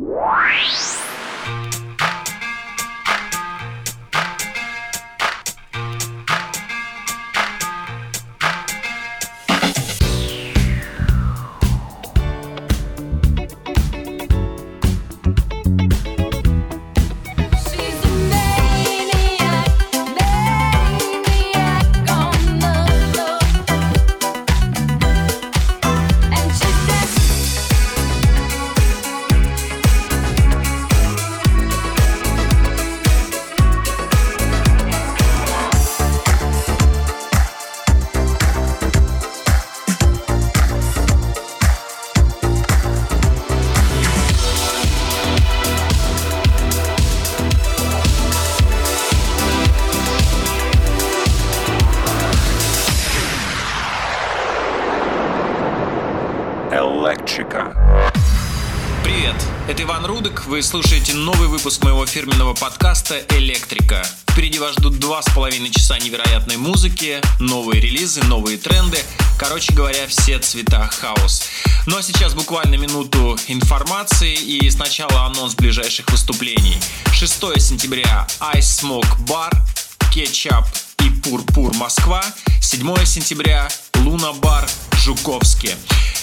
Yeah. Вы слушаете новый выпуск моего фирменного подкаста «Электрика». Впереди вас ждут два с половиной часа невероятной музыки, новые релизы, новые тренды. Короче говоря, все цвета хаос. Ну а сейчас буквально минуту информации и сначала анонс ближайших выступлений. 6 сентября Ice Smoke Bar, Кетчап и Пурпур Москва. 7 сентября Луна Бар Жуковске.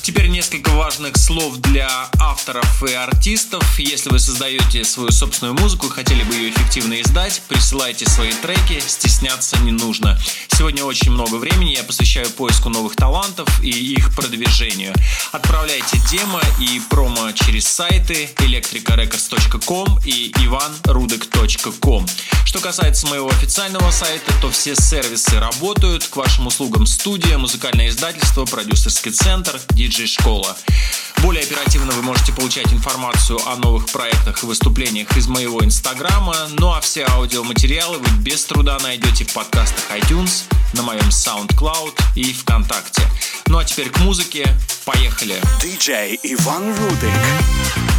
Теперь несколько важных слов для авторов и артистов. Если вы создаете свою собственную музыку и хотели бы ее эффективно издать, присылайте свои треки, стесняться не нужно. Сегодня очень много времени я посвящаю поиску новых талантов и их продвижению. Отправляйте демо и промо через сайты electricarecords.com и ivanrudek.com. Что касается моего официального сайта, то все сервисы работают. К вашим услугам студия, музыкальное издательство, продюсерский центр, диджей-школа. Более оперативно вы можете получать информацию о новых проектах и выступлениях из моего инстаграма, ну а все аудиоматериалы вы без труда найдете в подкастах iTunes, на моем SoundCloud и ВКонтакте. Ну а теперь к музыке. Поехали! DJ Иван Рудик.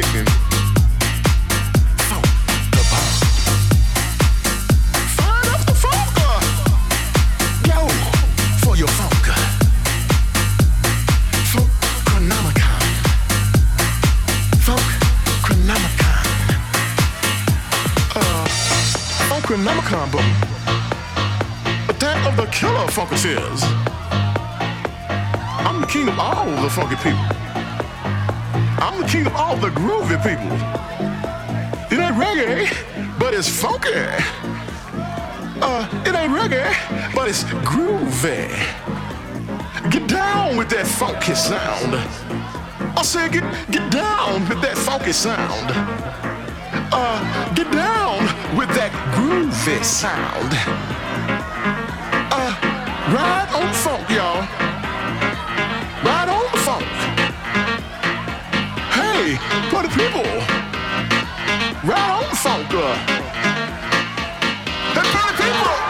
kicking. Groovy. Get down with that funky sound. I said, get get down with that funky sound. Uh, get down with that groovy sound. Uh, ride on the funk, y'all. Ride on the funk. Hey, for the people. Ride on the funk. Uh. Hey, for the people.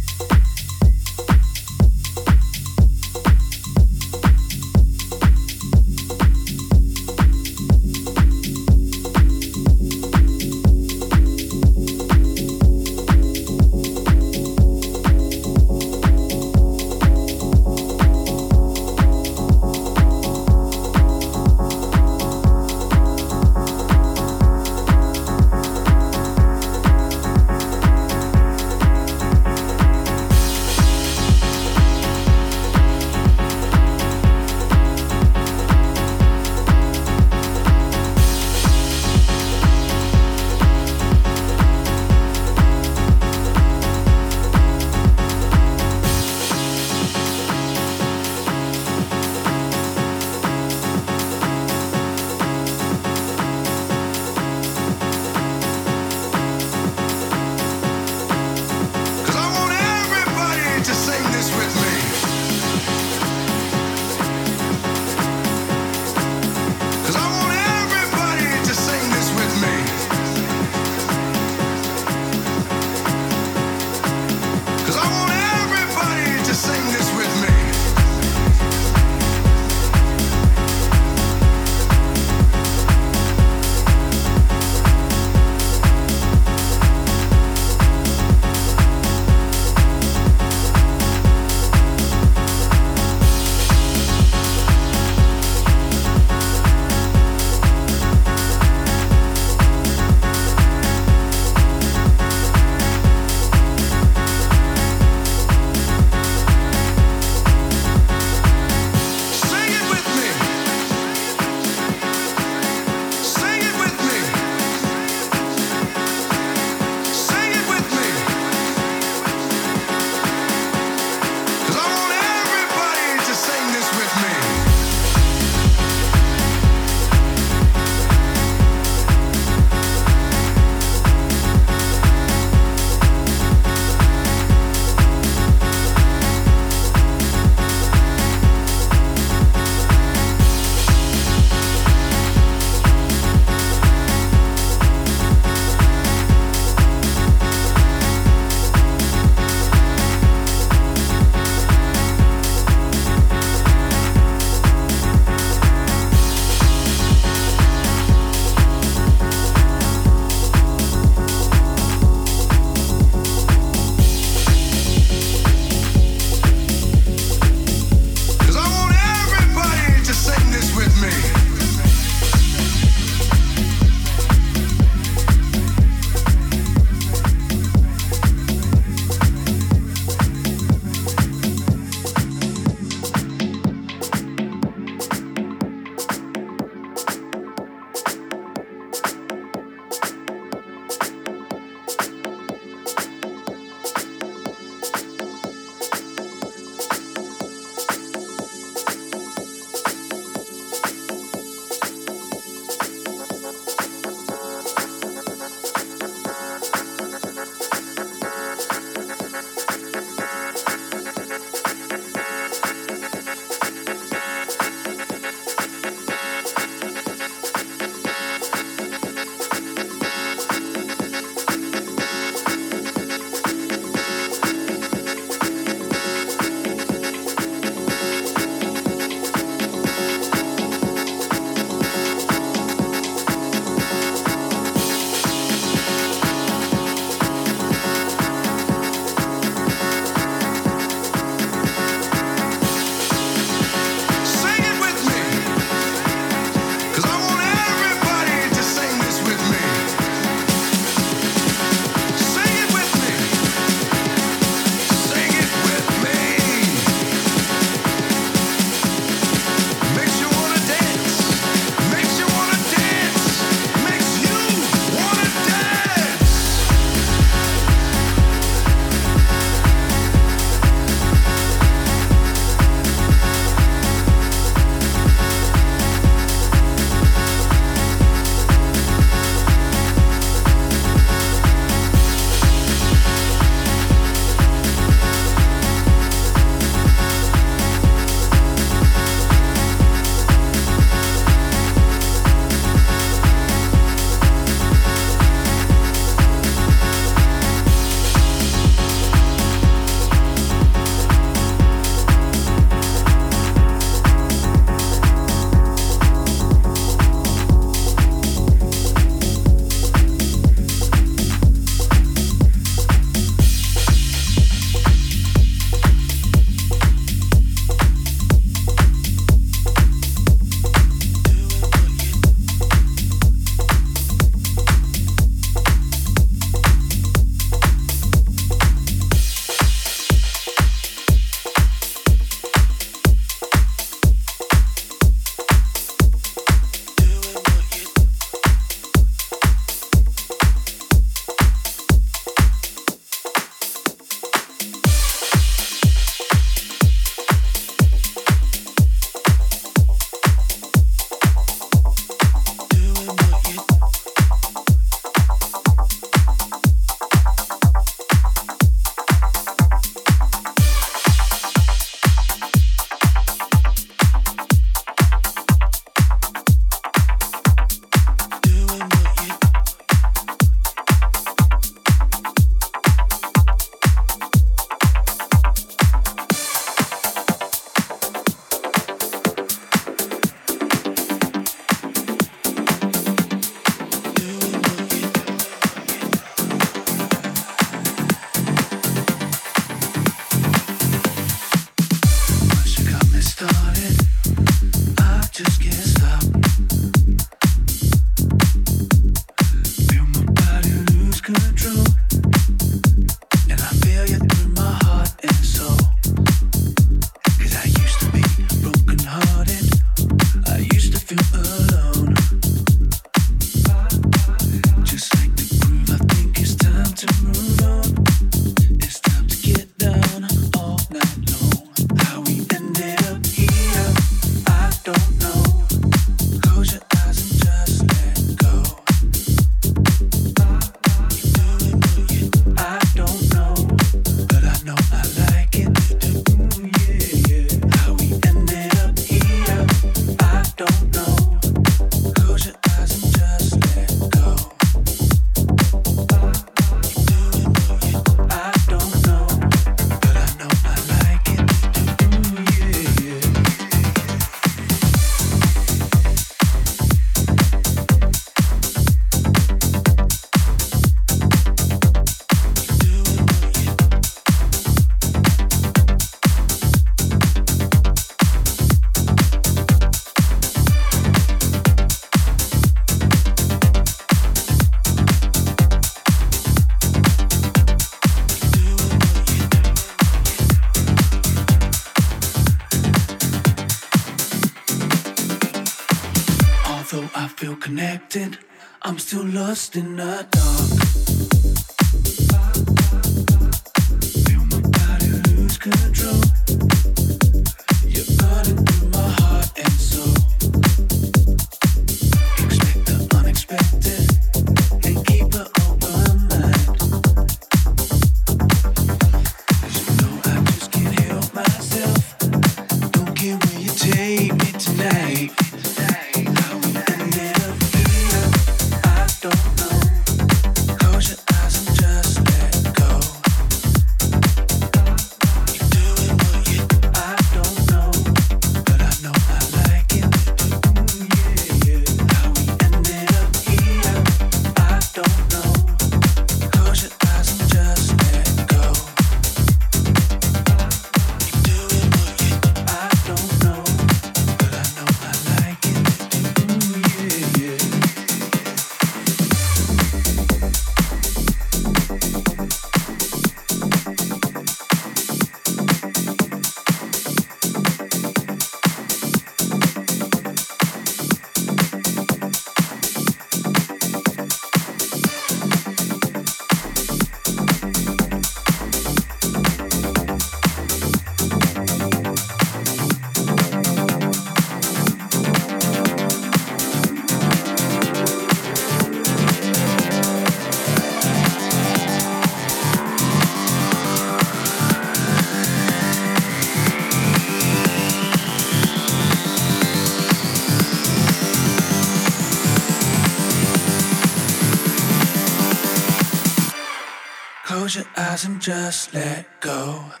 And just let go.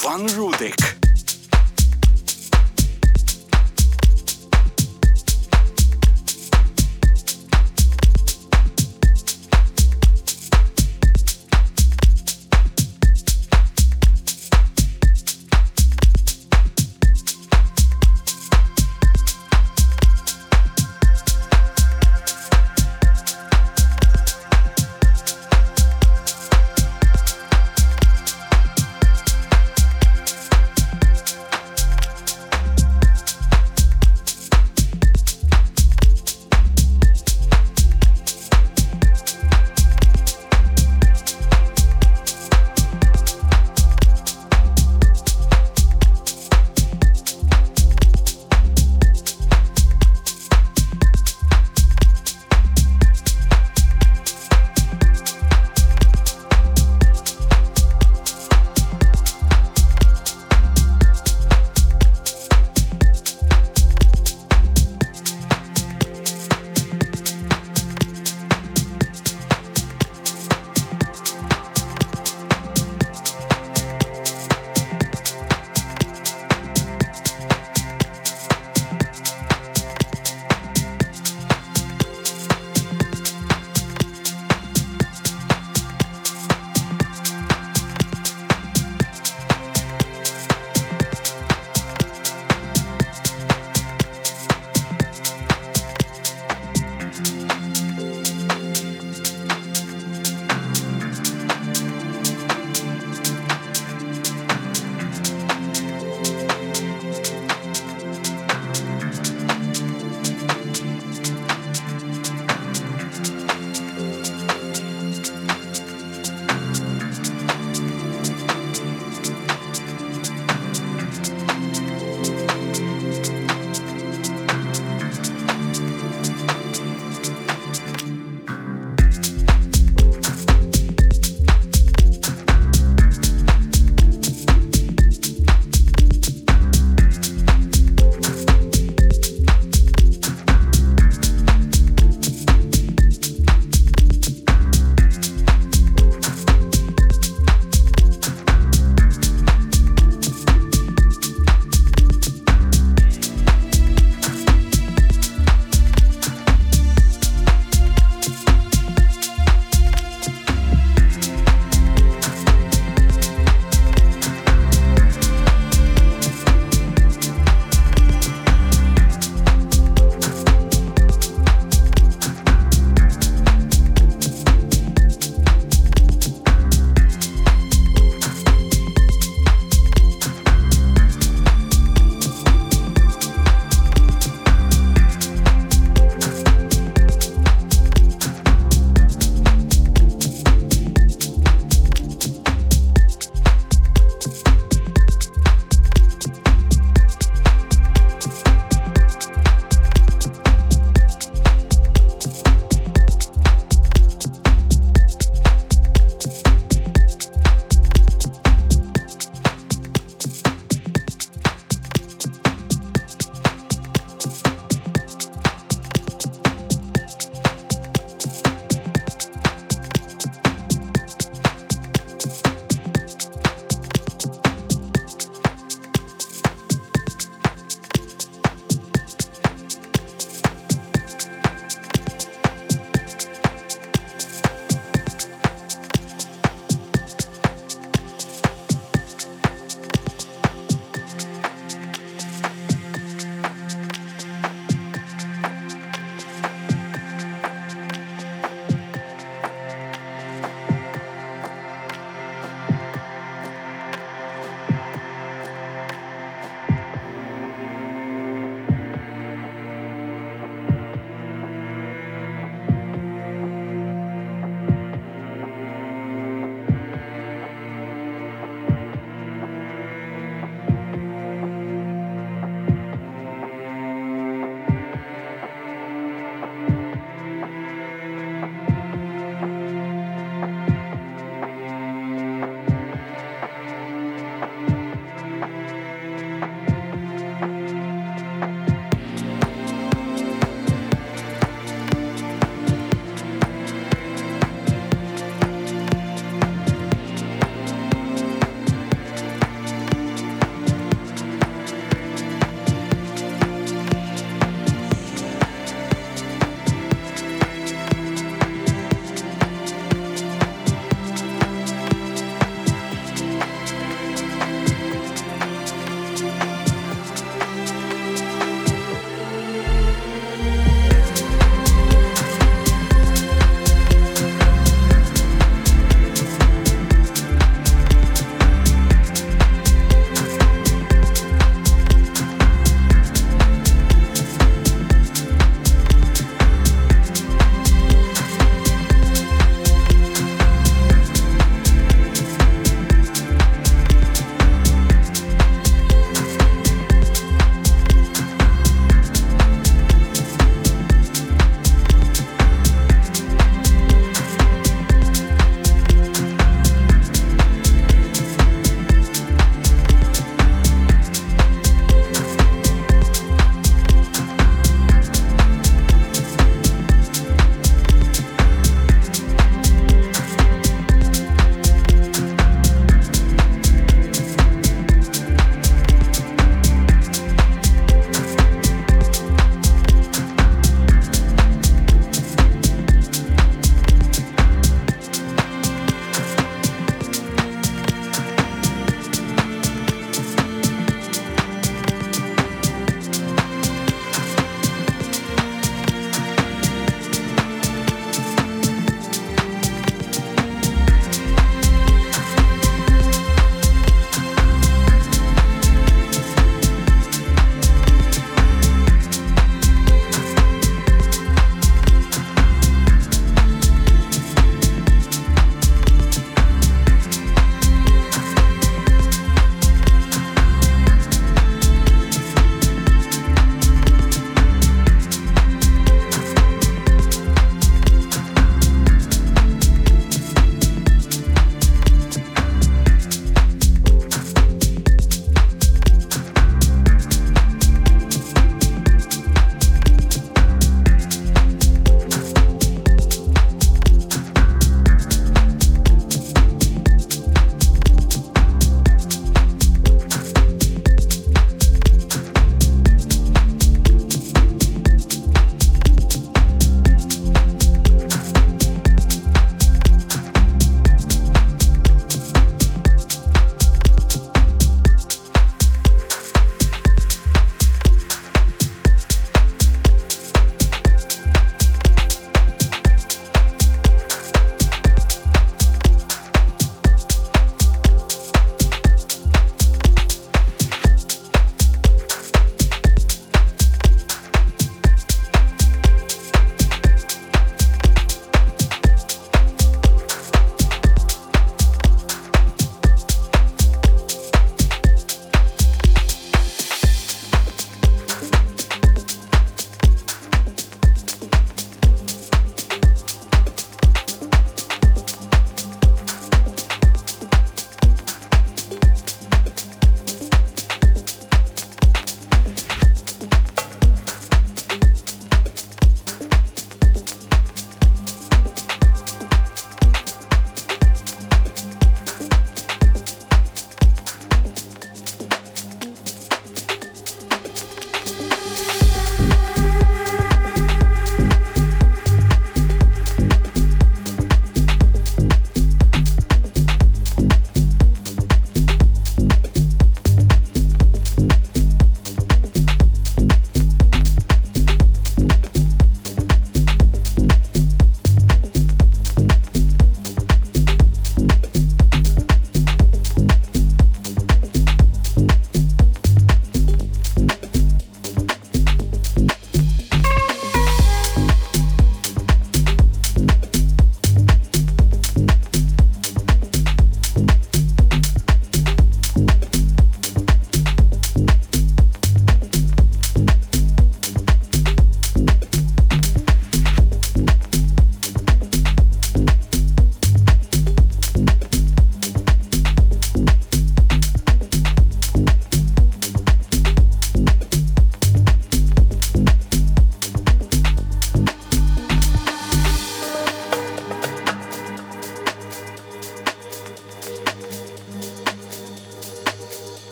Иван Рудик.